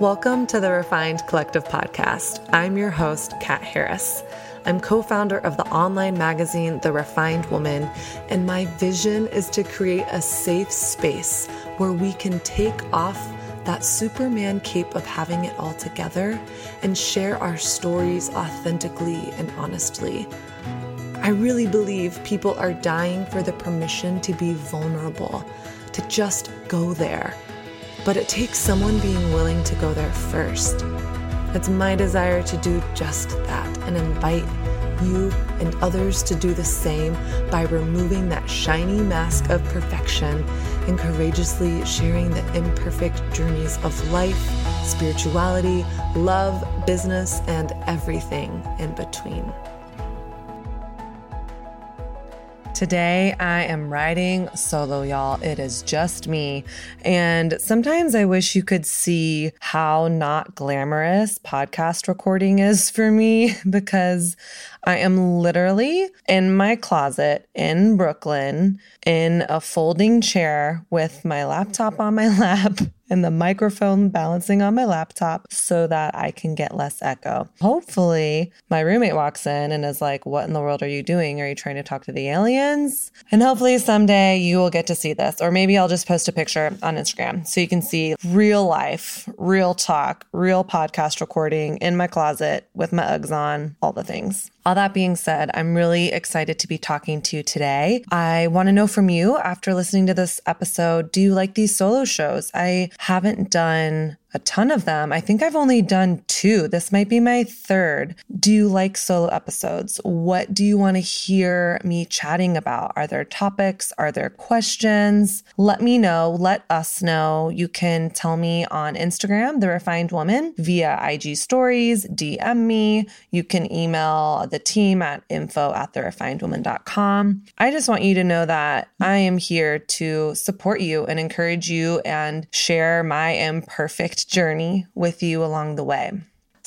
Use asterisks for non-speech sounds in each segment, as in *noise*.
Welcome to the Refined Collective podcast. I'm your host, Kat Harris. I'm co founder of the online magazine, The Refined Woman, and my vision is to create a safe space where we can take off that Superman cape of having it all together and share our stories authentically and honestly. I really believe people are dying for the permission to be vulnerable, to just go there. But it takes someone being willing to go there first. It's my desire to do just that and invite you and others to do the same by removing that shiny mask of perfection and courageously sharing the imperfect journeys of life, spirituality, love, business, and everything in between. Today, I am riding solo, y'all. It is just me. And sometimes I wish you could see how not glamorous podcast recording is for me *laughs* because I am literally in my closet in Brooklyn in a folding chair with my laptop on my *laughs* lap and the microphone balancing on my laptop so that I can get less echo. Hopefully, my roommate walks in and is like, What in the world are you doing? Are you trying to talk to the aliens? And hopefully, someday you will get to see this. Or maybe I'll just post a picture on Instagram so you can see real life, real talk, real podcast recording in my closet with my Uggs on, all the things. All that being said, I'm really excited to be talking to you today. I want to know from you after listening to this episode do you like these solo shows? I haven't done a ton of them. I think I've only done two. This might be my third. Do you like solo episodes? What do you want to hear me chatting about? Are there topics? Are there questions? Let me know. Let us know. You can tell me on Instagram, The Refined Woman, via IG stories, DM me. You can email the team at info at therefinedwoman.com. I just want you to know that I am here to support you and encourage you and share my imperfect journey with you along the way.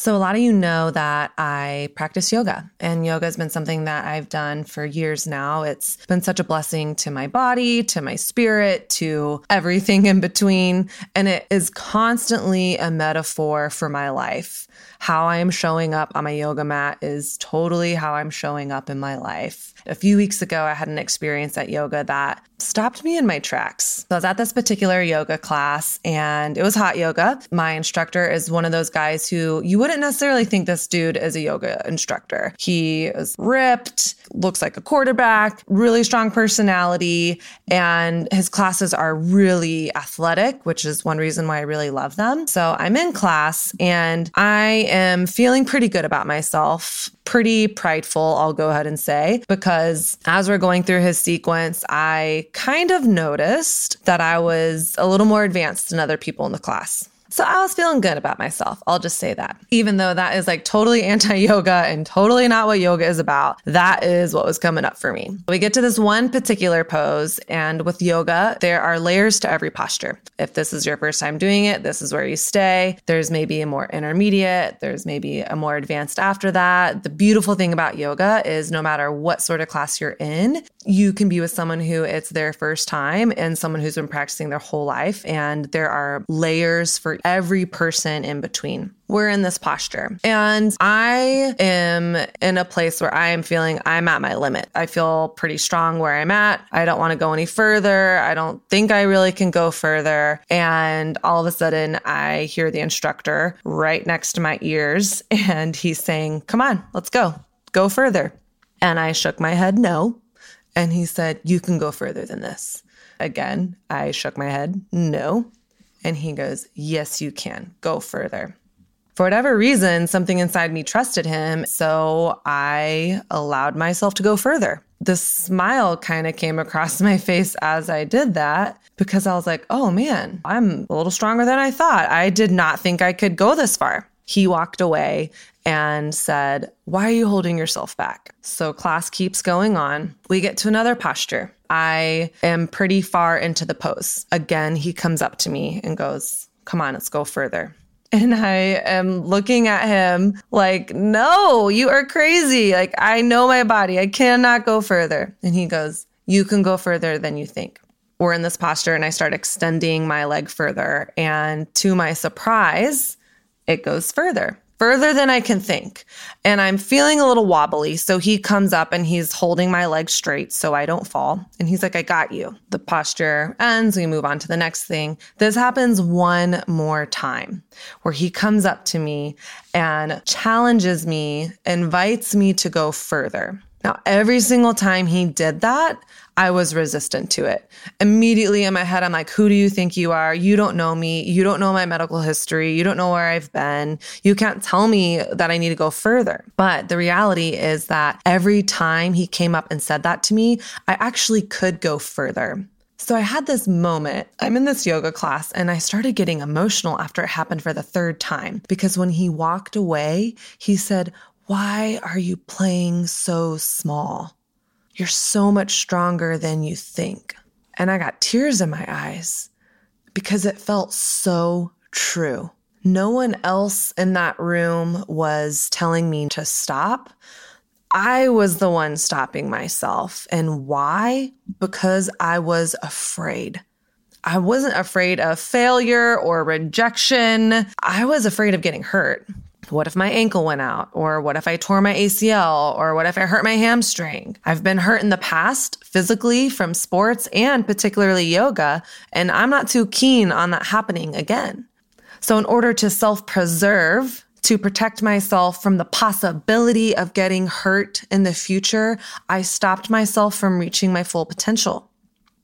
So, a lot of you know that I practice yoga, and yoga has been something that I've done for years now. It's been such a blessing to my body, to my spirit, to everything in between. And it is constantly a metaphor for my life. How I am showing up on my yoga mat is totally how I'm showing up in my life. A few weeks ago, I had an experience at yoga that stopped me in my tracks. So I was at this particular yoga class and it was hot yoga. My instructor is one of those guys who you wouldn't necessarily think this dude is a yoga instructor. He is ripped, looks like a quarterback, really strong personality, and his classes are really athletic, which is one reason why I really love them. So I'm in class and I am feeling pretty good about myself pretty prideful, I'll go ahead and say, because as we're going through his sequence, I kind of noticed that I was a little more advanced than other people in the class. So I was feeling good about myself. I'll just say that. Even though that is like totally *laughs* anti yoga and totally not what yoga is about, that is what was coming up for me. We get to this one particular pose, and with yoga, there are layers to every posture. If this is your first time doing it, this is where you stay. There's maybe a more intermediate, there's maybe a more advanced after that. The beautiful thing about yoga is no matter what sort of class you're in, you can be with someone who it's their first time and someone who's been practicing their whole life. And there are layers for every person in between. We're in this posture. And I am in a place where I am feeling I'm at my limit. I feel pretty strong where I'm at. I don't want to go any further. I don't think I really can go further. And all of a sudden, I hear the instructor right next to my ears, *laughs* and he's saying, Come on, let's go, go further. And I shook my head no. And he said, You can go further than this. Again, I shook my head, no. And he goes, Yes, you can. Go further. For whatever reason, something inside me trusted him. So I allowed myself to go further. The smile kind of came across *laughs* my face as I did that because I was like, oh man, I'm a little stronger than I thought. I did not think I could go this far. He walked away and said, Why are you holding yourself back? So class keeps going on. We get to another posture. I am pretty far into the pose. Again, he comes up to me and goes, Come on, let's go further. *laughs* And I am looking at him like, No, you are crazy. Like, I know my body. I cannot go further. And he goes, You can go further than you think. We're in this posture, and I start extending my leg further. And to my surprise, it goes further further than I can think. And I'm feeling a little wobbly. So he comes up and he's holding my leg straight so I don't fall. And he's like, I got you. The posture ends. We move on to the next thing. This happens one more time where he comes up to me and challenges me, invites me to go further. Now, every single time he did that, I was resistant to it. Immediately in my head, I'm like, who do you think you are? You don't know me. You don't know my medical history. You don't know where I've been. You can't tell me that I need to go further. But the reality is that every time he came up and said that to me, I actually could go further. So I had this moment. I'm in this yoga class and I started getting emotional after it happened for the third time because when he walked away, he said, Why are you playing so small? You're so much stronger than you think. And I got tears in my eyes because it felt so true. No one else in that room was telling me to stop. I was the one stopping myself. And why? Because I was afraid. I wasn't afraid of failure or rejection. I was afraid of getting hurt what if my ankle went out? Or what if I tore my ACL? Or what if I hurt my hamstring? I've been hurt in the past physically from sports and particularly yoga, and I'm not too keen on that happening again. So, in order to self preserve, to protect myself from the possibility of getting hurt in the future, I stopped myself from reaching my full potential.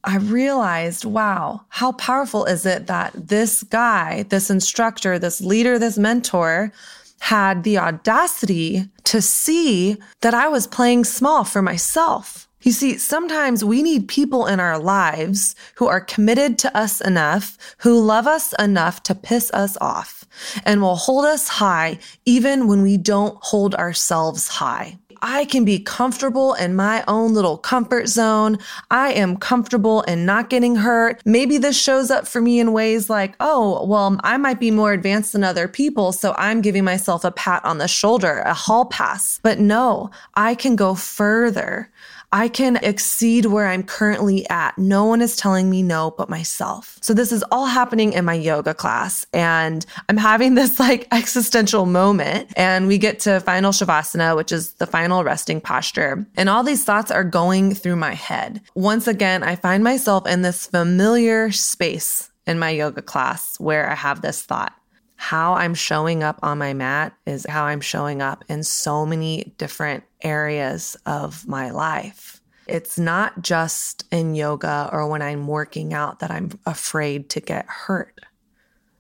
I realized, wow, how powerful is it that this guy, this instructor, this leader, this mentor had the audacity to see that I was playing small for myself. You see, sometimes we need people in our lives who are committed to us enough, who love us enough to piss us off, and will hold us high even when we don't hold ourselves high. I can be comfortable in my own little comfort zone. I am comfortable in not getting hurt. Maybe this shows up for me in ways like, oh, well, I might be more advanced than other people. So I'm giving myself a pat on the shoulder, a hall pass. But no, I can go further. I can exceed where I'm currently at. No one is telling me no but myself. So this is all happening in my yoga class and I'm having *laughs* this like existential moment and we get to final shavasana, which is the final resting posture. And all these thoughts are going through my head. Once again, I find myself in this familiar space in my yoga class where I have this thought how I'm showing up on my mat is how I'm showing up in so many different areas of my life. It's not just in yoga or when I'm working out that I'm afraid to get hurt.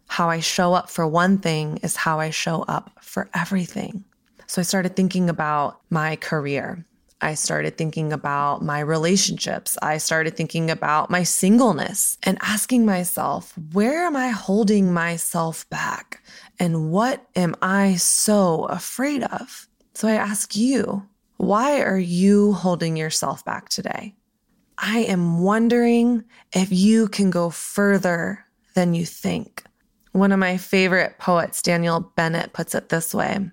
How I show up for one thing is how I show up for everything. So I started thinking about my career I started thinking about my relationships. I started thinking about my singleness and asking myself, where am I holding myself back? And what am I so afraid of? So I ask you, why are you holding yourself back today? I am wondering if you can go further than you think. One of my favorite poets, Daniel Bennett, puts it this way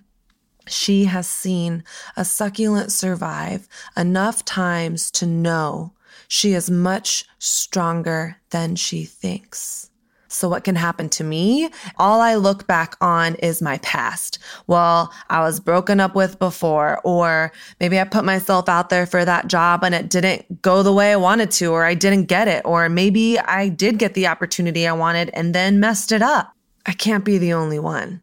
she has seen a succulent survive enough times to know she is much stronger than she thinks. So, what can happen to me? All I look back on is my past. Well, I was broken up with before, or maybe I put myself out there for that job and it didn't go the way I wanted to, or I didn't get it, or maybe I did get the opportunity I wanted and then messed it up. I can't be the only one.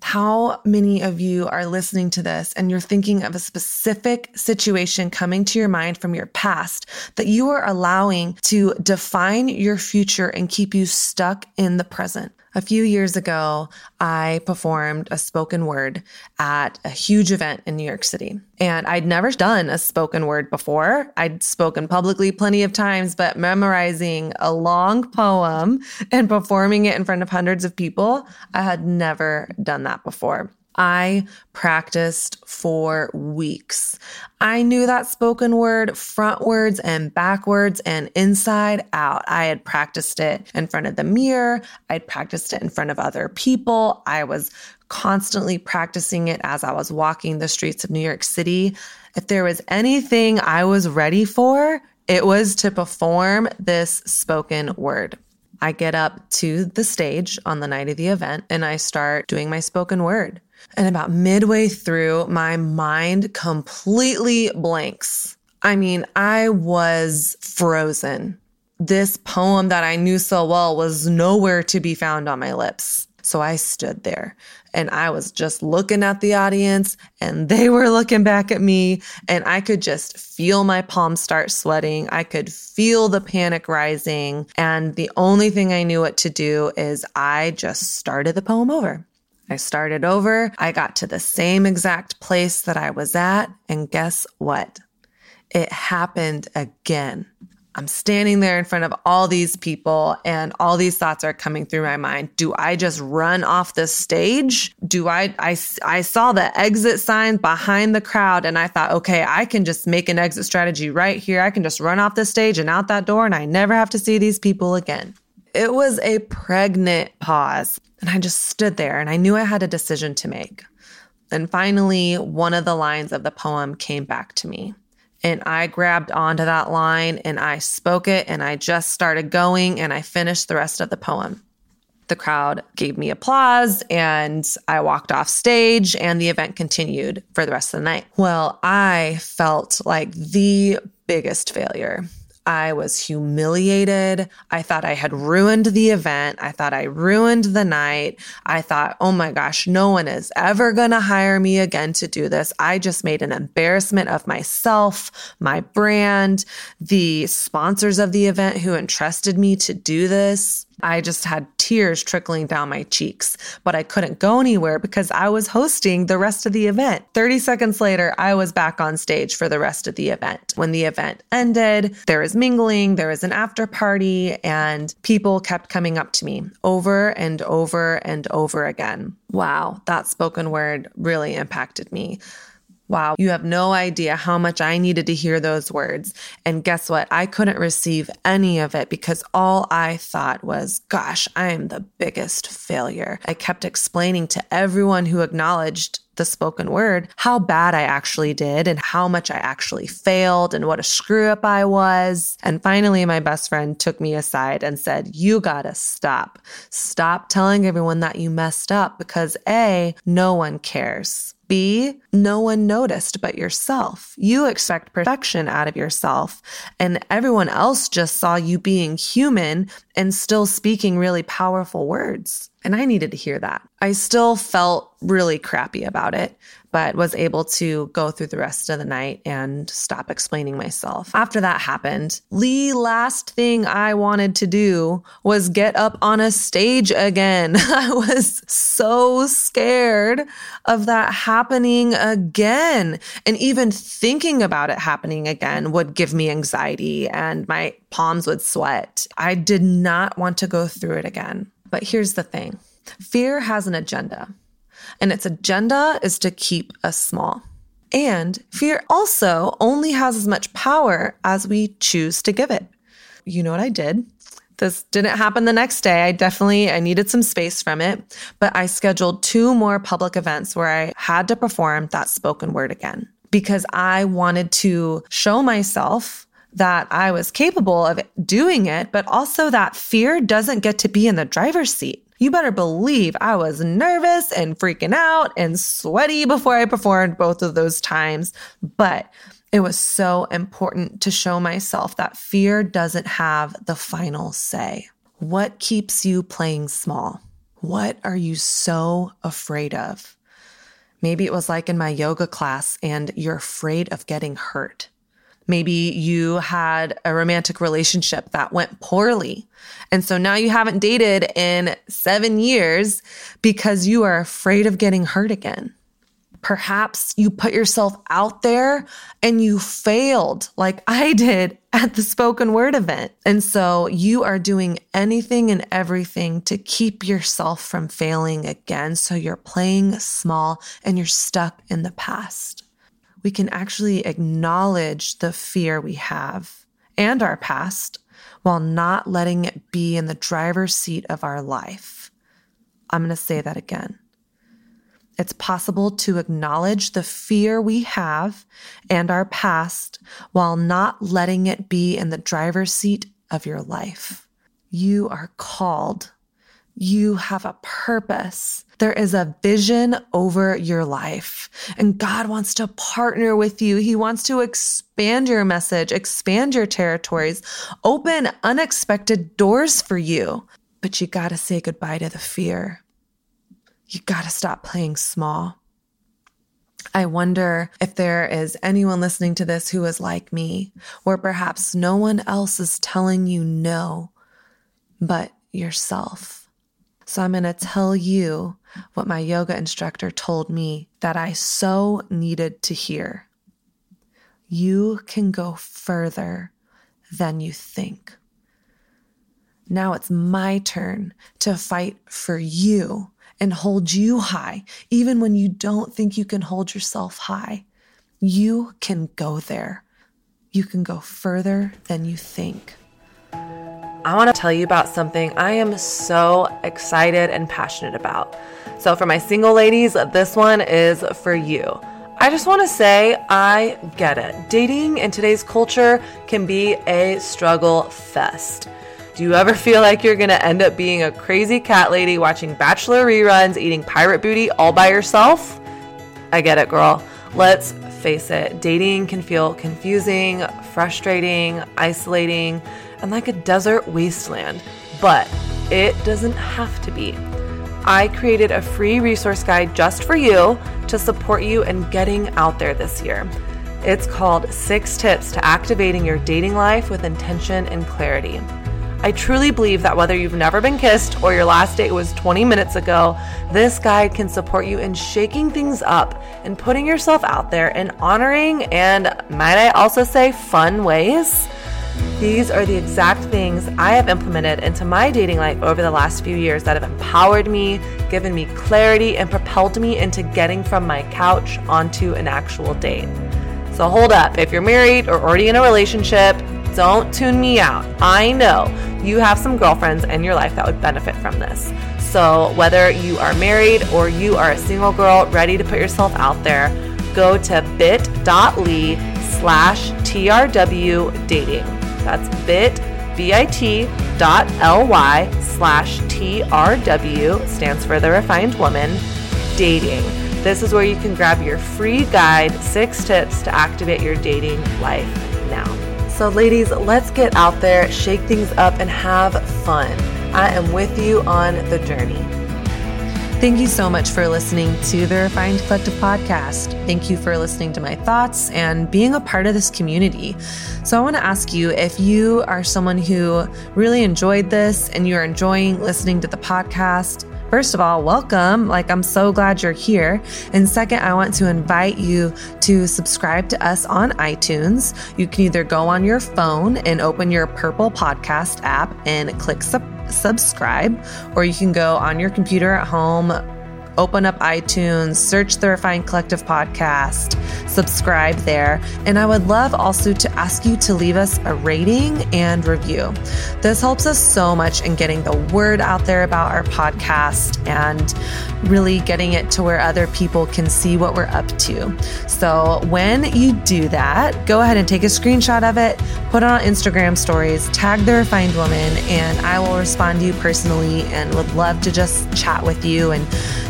How many of you are listening to this and you're thinking of a specific situation coming to your mind from your past that you are allowing to define your future and keep you stuck in the present? A few years ago, I performed a spoken word at a huge event in New York City. And I'd never done a spoken word before. I'd spoken publicly plenty of times, but memorizing a long poem and performing it in front of hundreds of people, I had never done that before. I practiced for weeks. I knew that spoken word frontwards and backwards and inside out. I had practiced it in front of the mirror. I'd practiced it in front of other people. I was constantly practicing it as I was walking the streets of New York City. If there was anything I was ready for, it was to perform this spoken word. I get up to the stage on the night of the event and I start doing my spoken word. And about midway through, my mind completely blanks. I mean, I was frozen. This poem that I knew so well was nowhere to be found on my lips. So I stood there and I was just looking at the audience and they were looking back at me and I could just feel my palms start sweating. I could feel the panic rising. And the only thing I knew what to do is I just started the poem over. I started over. I got to the same exact place that I was at. And guess what? It happened again. I'm standing there in front of all these people and all these thoughts are coming through my mind. Do I just run off the stage? Do I, I, I saw the exit sign behind the crowd and I thought, okay, I can just make an exit strategy right here. I can just run off the stage and out that door and I never have to see these people again. It was a pregnant pause and I just stood there and I knew I had a decision to make. And finally, one of the lines of the poem came back to me. And I grabbed onto that line and I spoke it and I just started going and I finished the rest of the poem. The crowd gave me applause and I walked off stage and the event continued for the rest of the night. Well, I felt like the biggest failure. I was humiliated. I thought I had ruined the event. I thought I ruined the night. I thought, oh my gosh, no one is ever going to hire me again to do this. I just made an embarrassment of myself, my brand, the sponsors of the event who entrusted me to do this. I just had tears trickling down my cheeks, but I couldn't go anywhere because I was hosting the rest of the event. 30 seconds later, I was back on stage for the rest of the event. When the event ended, there was mingling, there was an after party, and people kept coming up to me over and over and over again. Wow, that spoken word really impacted me. Wow, you have no idea how much I needed to hear those words. And guess what? I couldn't receive any of it because all I thought was, gosh, I am the biggest failure. I kept explaining to everyone who acknowledged the spoken word how bad I actually did and how much I actually failed and what a screw up I was. And finally, my best friend took me aside and said, You gotta stop. Stop telling everyone that you messed up because A, no one cares. B, no one noticed but yourself. You expect perfection out of yourself, and everyone else just saw you being human and still speaking really powerful words. And I needed to hear that. I still felt really crappy about it, but was able to go through the rest of the night and stop explaining myself. After that happened, the last thing I wanted to do was get up on a stage again. *laughs* I was so scared of that happening again. And even thinking about it happening again would give me anxiety and my palms would sweat. I did not want to go through it again. But here's the thing fear has an agenda, and its agenda is to keep us small. And fear also only has as much power as we choose to give it. You know what I did? This didn't happen the next day. I definitely I needed some space from it, but I scheduled two more public events where I had to perform that spoken word again because I wanted to show myself that I was capable of doing it, but also that fear doesn't get to be in the driver's seat. You better believe I was nervous and freaking out and sweaty before I performed both of those times, but it was so important to show myself that fear doesn't have the final say. What keeps you playing small? What are you so afraid of? Maybe it was like in my yoga class and you're afraid of getting hurt. Maybe you had a romantic relationship that went poorly. And so now you haven't dated in seven years because you are afraid of getting hurt again. Perhaps you put yourself out there and you failed like I did at the spoken word event. And so you are doing anything and everything to keep yourself from failing again. So you're playing small and you're stuck in the past we can actually acknowledge the fear we have and our past while not letting it be in the driver's seat of our life. I'm going to say that again. It's possible to acknowledge the fear we have and our past while not letting it be in the driver's seat of your life. You are called. You have a purpose. There is a vision over your life and God wants to partner with you. He wants to expand your message, expand your territories, open unexpected doors for you. But you got to say goodbye to the fear. You got to stop playing small. I wonder if there is anyone listening to this who is like me, where perhaps no one else is telling you no, but yourself. So I'm going to tell you what my yoga instructor told me that I so needed to hear. You can go further than you think. Now it's my turn to fight for you and hold you high, even when you don't think you can hold yourself high. You can go there. You can go further than you think. I want to tell you about something I am so excited and passionate about. So, for my single ladies, this one is for you. I just want to say, I get it. Dating in today's culture can be a struggle fest. Do you ever feel like you're going to end up being a crazy cat lady watching Bachelor reruns, eating pirate booty all by yourself? I get it, girl. Let's face it, dating can feel confusing, frustrating, isolating, and like a desert wasteland, but it doesn't have to be. I created a free resource guide just for you to support you in getting out there this year. It's called Six Tips to Activating Your Dating Life with Intention and Clarity. I truly believe that whether you've never been kissed or your last date was 20 minutes ago, this guide can support you in shaking things up and putting yourself out there in honoring and, might I also say, fun ways. These are the exact things I have implemented into my dating life over the last few years that have empowered me, given me clarity, and propelled me into getting from my couch onto an actual date. So hold up, if you're married or already in a relationship, don't tune me out. I know you have some girlfriends in your life that would benefit from this. So, whether you are married or you are a single girl ready to put yourself out there, go to bit.ly slash TRW dating. That's bit, B-I-T dot L-Y slash TRW, stands for the refined woman, dating. This is where you can grab your free guide, six tips to activate your dating life now. So, ladies, let's get out there, shake things up, and have fun. I am with you on the journey. Thank you so much for listening to the Refined Collective podcast. Thank you for listening to my thoughts and being a part of this community. So, I want to ask you if you are someone who really enjoyed this and you're enjoying listening to the podcast, First of all, welcome. Like, I'm so glad you're here. And second, I want to invite you to subscribe to us on iTunes. You can either go on your phone and open your purple podcast app and click sub- subscribe, or you can go on your computer at home open up iTunes, search the Refined Collective podcast, subscribe there. And I would love also to ask you to leave us a rating and review. This helps us so much in getting the word out there about our podcast and really getting it to where other people can see what we're up to. So when you do that, go ahead and take a screenshot of it, put it on Instagram stories, tag the refined woman, and I will respond to you personally and would love to just chat with you and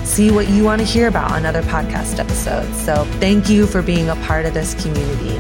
see what you want to hear about on other podcast episodes. So thank you for being a part of this community.